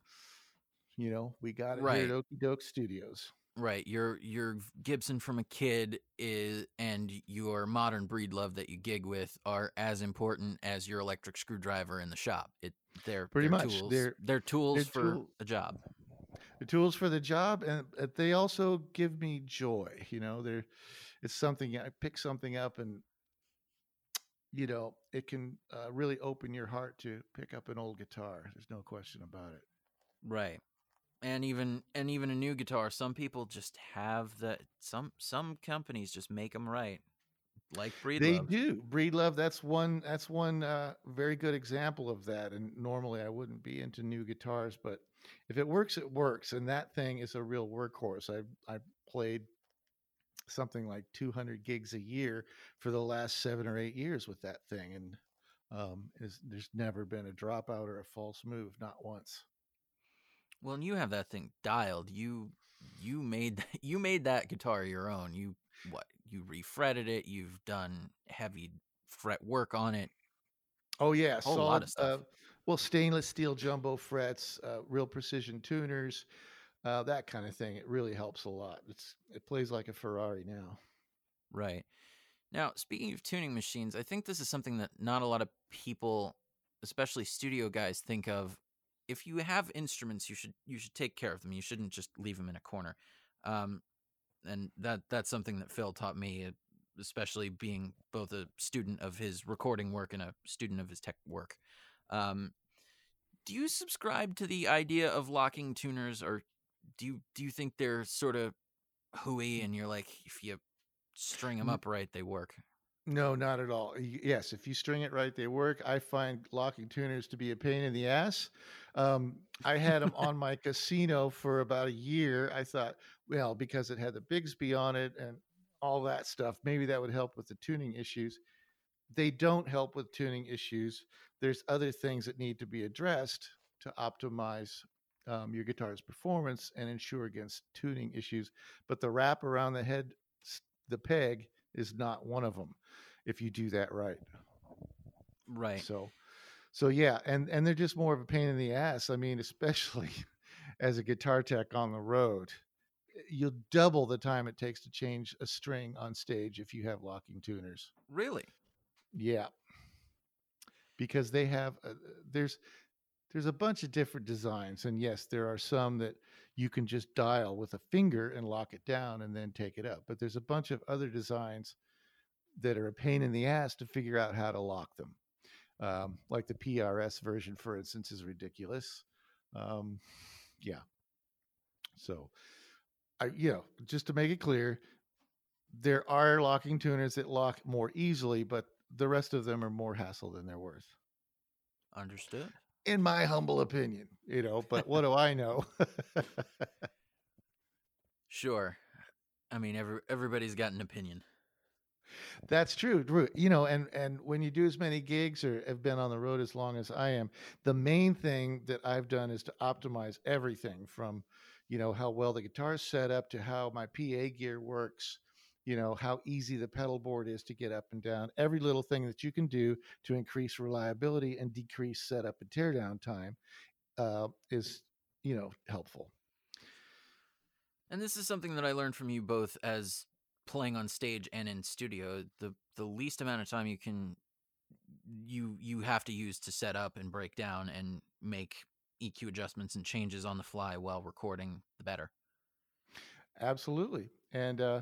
you know, we got it Right. here at Okie Doke Studios. Right, your your Gibson from a kid is and your modern Breedlove that you gig with are as important as your electric screwdriver in the shop. It they're Pretty they're much. tools. They're- they're tools they're for tool- a job. the tools for the job and uh, they also give me joy you know they're it's something i pick something up and you know it can uh, really open your heart to pick up an old guitar there's no question about it Right. And even and even a new guitar, some people just have that some some companies just make them right. Like Breedlove. they do breed love that's one that's one uh, very good example of that and normally i wouldn't be into new guitars but if it works it works and that thing is a real workhorse i i played something like 200 gigs a year for the last seven or eight years with that thing and um, is, there's never been a dropout or a false move not once Well, and you have that thing dialed. You you made you made that guitar your own. You what? You refretted it. You've done heavy fret work on it. Oh yeah, a Whole lot of stuff. Uh, well, stainless steel jumbo frets, uh, real precision tuners, uh, that kind of thing. It really helps a lot. It's it plays like a Ferrari now. Right. Now, speaking of tuning machines, I think this is something that not a lot of people, especially studio guys, think of. If you have instruments, you should you should take care of them. You shouldn't just leave them in a corner. Um, and that that's something that Phil taught me, uh, especially being both a student of his recording work and a student of his tech work. Um, do you subscribe to the idea of locking tuners, or do you do you think they're sort of hooey and you're like if you string them up right, they work? No, not at all. Yes, if you string it right, they work. I find locking tuners to be a pain in the ass. Um, I had them on my casino for about a year. I thought, well, because it had the Bigsby on it and all that stuff, maybe that would help with the tuning issues. They don't help with tuning issues. There's other things that need to be addressed to optimize um, your guitar's performance and ensure against tuning issues. But the wrap around the head, the peg, is not one of them if you do that right. Right. So, so yeah, and and they're just more of a pain in the ass. I mean, especially as a guitar tech on the road, eh, you'll double the time it takes to change a string on stage if you have locking tuners. Really? Yeah, because they have uh, there's there's a bunch of different designs, and yes, there are some that you can just dial with a finger and lock it down and then take it up. But there's a bunch of other designs that are a pain in the ass to figure out how to lock them. Um, like the PRS version, for instance, is ridiculous. Um, yeah. So, I you know just to make it clear, there are locking tuners that lock more easily, but the rest of them are more hassle than they're worth. Understood. In my humble opinion, you know, but what do I know? Sure. I mean, every everybody's got an opinion. That's true. You know, and and when you do as many gigs or have been on the road as long as I am, the main thing that I've done is to optimize everything from, you know, how well the guitar is set up to how my PA gear works, you know, how easy the pedal board is to get up and down. Every little thing that you can do to increase reliability and decrease setup and teardown time uh, is, you know, helpful. And this is something that I learned from you both as playing on stage and in studio. The the least amount of time you can you you have to use to set up and break down and make EQ adjustments and changes on the fly while recording, the better. Absolutely. And, uh,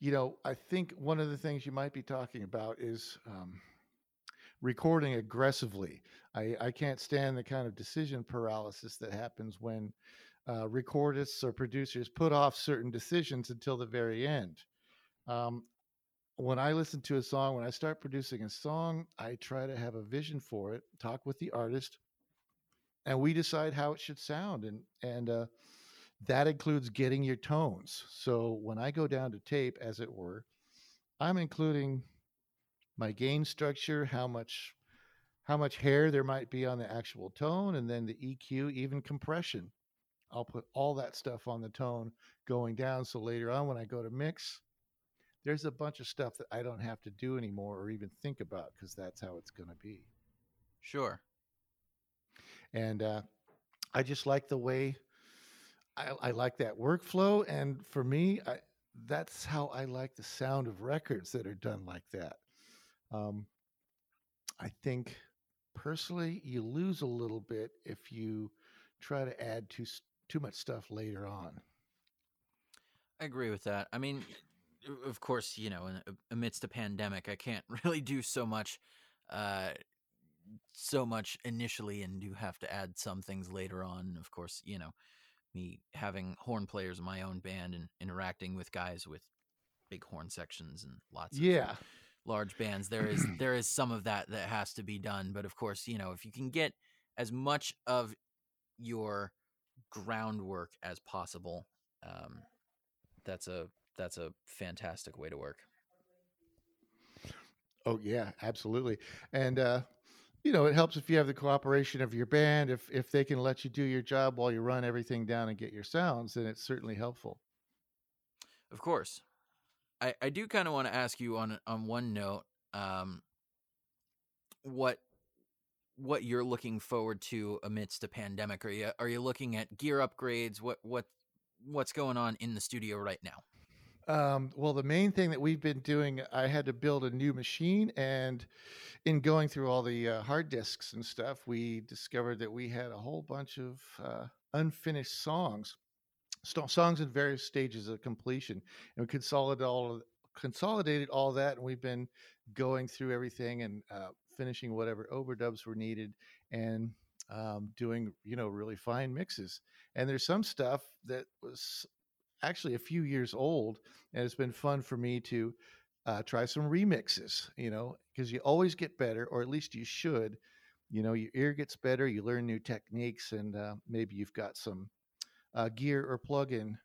you know, I think one of the things you might be talking about is um, recording aggressively. I, I can't stand the kind of decision paralysis that happens when uh, recordists or producers put off certain decisions until the very end. Um, when I listen to a song, when I start producing a song, I try to have a vision for it, talk with the artist, and we decide how it should sound. And and uh, that includes getting your tones. So when I go down to tape, as it were, I'm including my gain structure, how much how much hair there might be on the actual tone, and then the EQ, even compression. I'll put all that stuff on the tone going down. So later on, when I go to mix, there's a bunch of stuff that I don't have to do anymore or even think about because that's how it's going to be. Sure. And uh, I just like the way I, I like that workflow. And for me, I, that's how I like the sound of records that are done like that. Um, I think personally, you lose a little bit if you try to add too too much stuff later on. I agree with that. I mean, of course, you know, amidst a pandemic, I can't really do so much, uh, so much initially, and do have to add some things later on. Of course, you know, me having horn players in my own band and interacting with guys with big horn sections and lots of yeah large bands there is there is some of that that has to be done but of course you know if you can get as much of your groundwork as possible. Um, that's a that's a fantastic way to work. Oh yeah, absolutely. And uh, you know, it helps if you have the cooperation of your band. If if they can let you do your job while you run everything down and get your sounds, then it's certainly helpful. Of course. I, I do kind of want to ask you on on one note, um, what what you're looking forward to amidst a pandemic. Are you are you looking at gear upgrades? What what what's going on in the studio right now? Um, well, the main thing that we've been doing, I had to build a new machine, and in going through all the uh, hard disks and stuff, we discovered that we had a whole bunch of uh, unfinished songs, st- songs in various stages of completion, and we consolidated all of, consolidated all that, and we've been going through everything and uh, finishing whatever overdubs were needed and um, doing you know really fine mixes. And there's some stuff that was actually a few years old and it's been fun for me to uh, try some remixes you know because you always get better or at least you should you know your ear gets better you learn new techniques and uh, maybe you've got some uh, gear or plug-in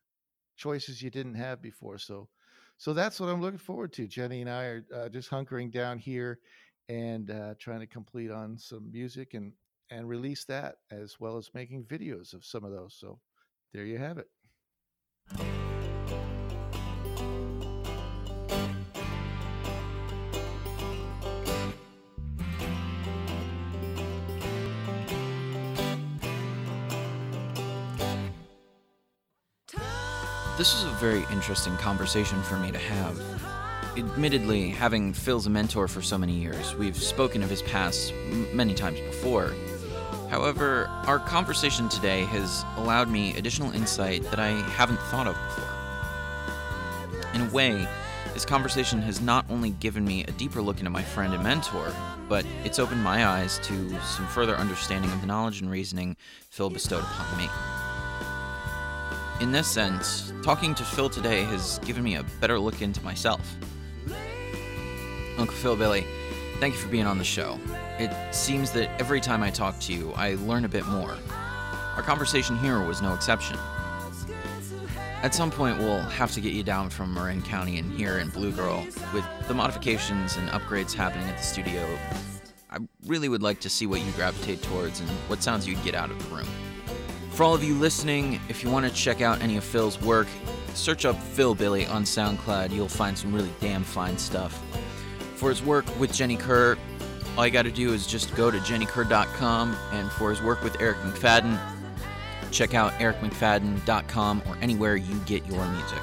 choices you didn't have before so so that's what i'm looking forward to jenny and i are uh, just hunkering down here and uh, trying to complete on some music and and release that as well as making videos of some of those. So there you have it. This was a very interesting conversation for me to have admittedly, having Phil's a mentor for so many years, we've spoken of his past m- many times before. However, our conversation today has allowed me additional insight that I haven't thought of before. In a way, this conversation has not only given me a deeper look into my friend and mentor, but it's opened my eyes to some further understanding of the knowledge and reasoning Phil bestowed upon me. In this sense, talking to Phil today has given me a better look into myself. Uncle Phil Billy, thank you for being on the show. It seems that every time I talk to you, I learn a bit more. Our conversation here was no exception. At some point, we'll have to get you down from Marin County and here in Blue Girl. With the modifications and upgrades happening at the studio, I really would like to see what you gravitate towards and what sounds you'd get out of the room. For all of you listening, if you want to check out any of Phil's work, search up Phil Billy on SoundCloud. You'll find some really damn fine stuff. For his work with Jenny Kerr, all you got to do is just go to jennykerr.com, and for his work with Eric McFadden, check out ericmcfadden.com or anywhere you get your music.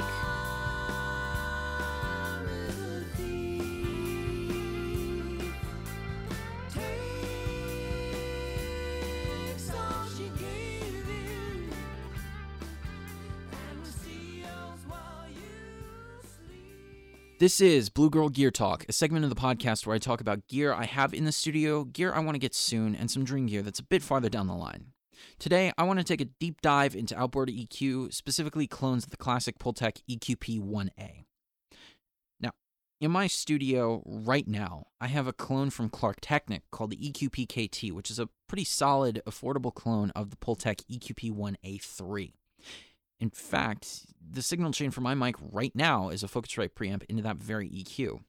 This is Blue Girl Gear Talk, a segment of the podcast where I talk about gear I have in the studio, gear I want to get soon, and some dream gear that's a bit farther down the line. Today, I want to take a deep dive into outboard EQ, specifically clones of the classic Pultec EQP 1A. Now, in my studio right now, I have a clone from Klark Teknik called the EQP KT, which is a pretty solid, affordable clone of the Pultec EQP 1A3. In fact, the signal chain for my mic right now is a Focusrite preamp into that very EQ.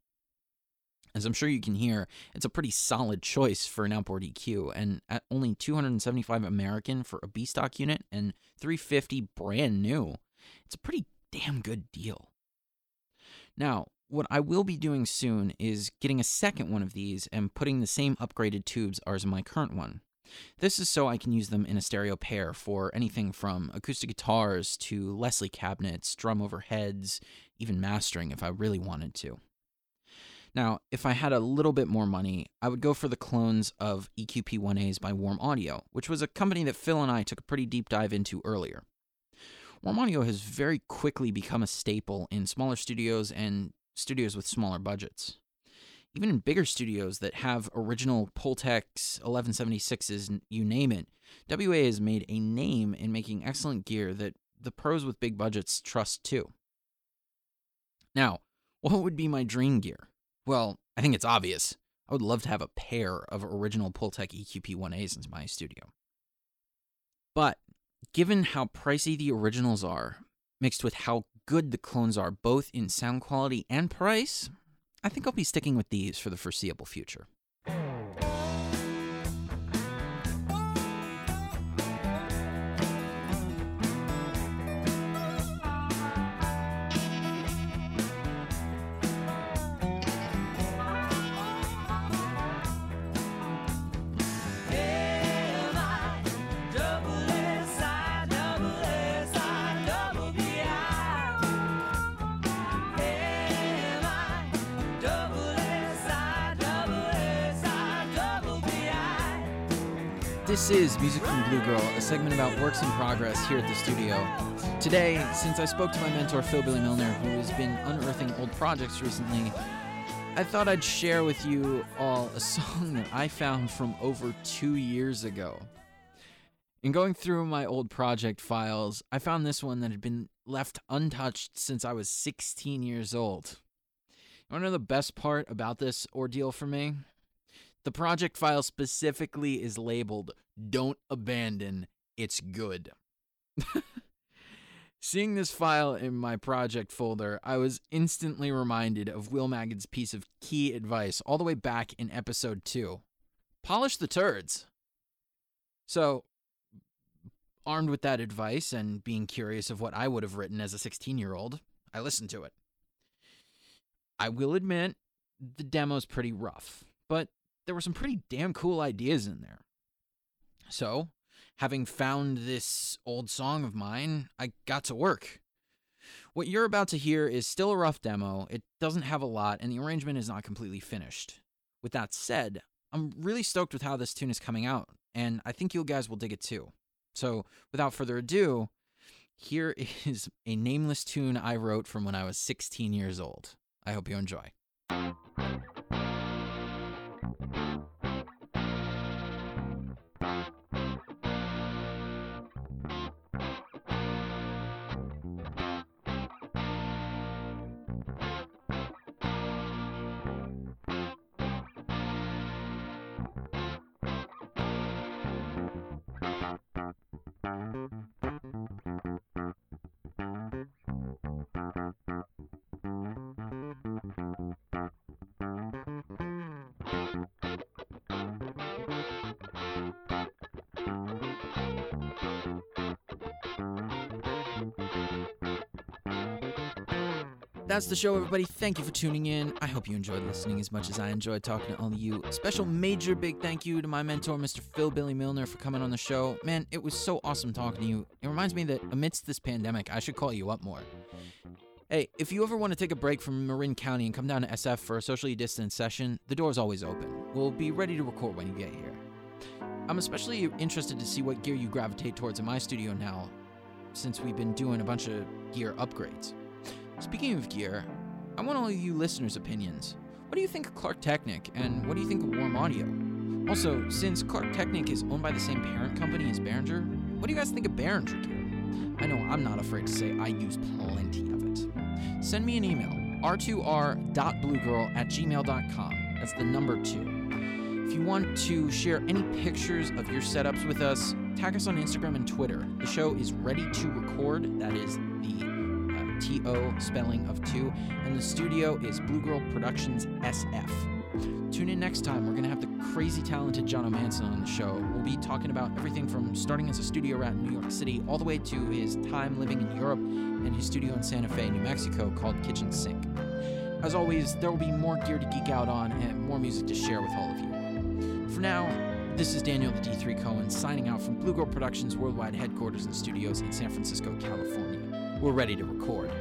As I'm sure you can hear, it's a pretty solid choice for an outboard EQ, and at only 275 American for a B stock unit and 350 brand new, it's a pretty damn good deal. Now, what I will be doing soon is getting a second one of these and putting the same upgraded tubes as my current one. This is so I can use them in a stereo pair for anything from acoustic guitars to Leslie cabinets, drum overheads, even mastering if I really wanted to. Now, if I had a little bit more money, I would go for the clones of EQP 1As by Warm Audio, which was a company that Phil and I took a pretty deep dive into earlier. Warm Audio has very quickly become a staple in smaller studios and studios with smaller budgets. Even in bigger studios that have original Pultecs, 1176s, you name it, WA has made a name in making excellent gear that the pros with big budgets trust too. Now, what would be my dream gear? Well, I think it's obvious. I would love to have a pair of original Pultec EQP 1As in my studio. But given how pricey the originals are, mixed with how good the clones are, both in sound quality and price, I think I'll be sticking with these for the foreseeable future. This is Music from Blue Girl, a segment about works in progress here at the studio. Today, since I spoke to my mentor Phil Billy Milner, who has been unearthing old projects recently, I thought I'd share with you all a song that I found from over two years ago. In going through my old project files, I found this one that had been left untouched since I was 16 years old. You want to know the best part about this ordeal for me? The project file specifically is labeled Don't Abandon, It's Good. Seeing this file in my project folder, I was instantly reminded of Will Maggid's piece of key advice all the way back in episode 2 Polish the turds. So, armed with that advice and being curious of what I would have written as a 16 year old, I listened to it. I will admit, the demo's pretty rough, but there were some pretty damn cool ideas in there. So, having found this old song of mine, I got to work. What you're about to hear is still a rough demo. It doesn't have a lot, and the arrangement is not completely finished. With that said, I'm really stoked with how this tune is coming out, and I think you guys will dig it too. So, without further ado, here is a nameless tune I wrote from when I was 16 years old. I hope you enjoy. That's the show, everybody. Thank you for tuning in. I hope you enjoyed listening as much as I enjoyed talking to all of you. Special major big thank you to my mentor, Mr. Phil Billy Milner, for coming on the show. Man, it was so awesome talking to you. It reminds me that amidst this pandemic, I should call you up more. Hey, if you ever want to take a break from Marin County and come down to SF for a socially distanced session, the door's always open. We'll be ready to record when you get here. I'm especially interested to see what gear you gravitate towards in my studio now, since we've been doing a bunch of gear upgrades. Speaking of gear, I want all of you listeners' opinions. What do you think of Klark Teknik, and what do you think of Warm Audio? Also, since Klark Teknik is owned by the same parent company as Behringer, what do you guys think of Behringer gear? I know I'm not afraid to say I use plenty of it. Send me an email, r2r.bluegirl at gmail.com. That's the number two. If you want to share any pictures of your setups with us, tag us on Instagram and Twitter. The show is ready to record. That is the uh, TO spelling of two. And the studio is Blue Girl Productions SF. Tune in next time. We're going to have the crazy talented John O'Manson on the show. We'll be talking about everything from starting as a studio rat in New York City all the way to his time living in Europe and his studio in Santa Fe, New Mexico called Kitchen Sink. As always, there will be more gear to geek out on and more music to share with all of you. For now, this is Daniel the D3 Cohen signing out from Blue Girl Productions worldwide headquarters and studios in San Francisco, California. We're ready to record.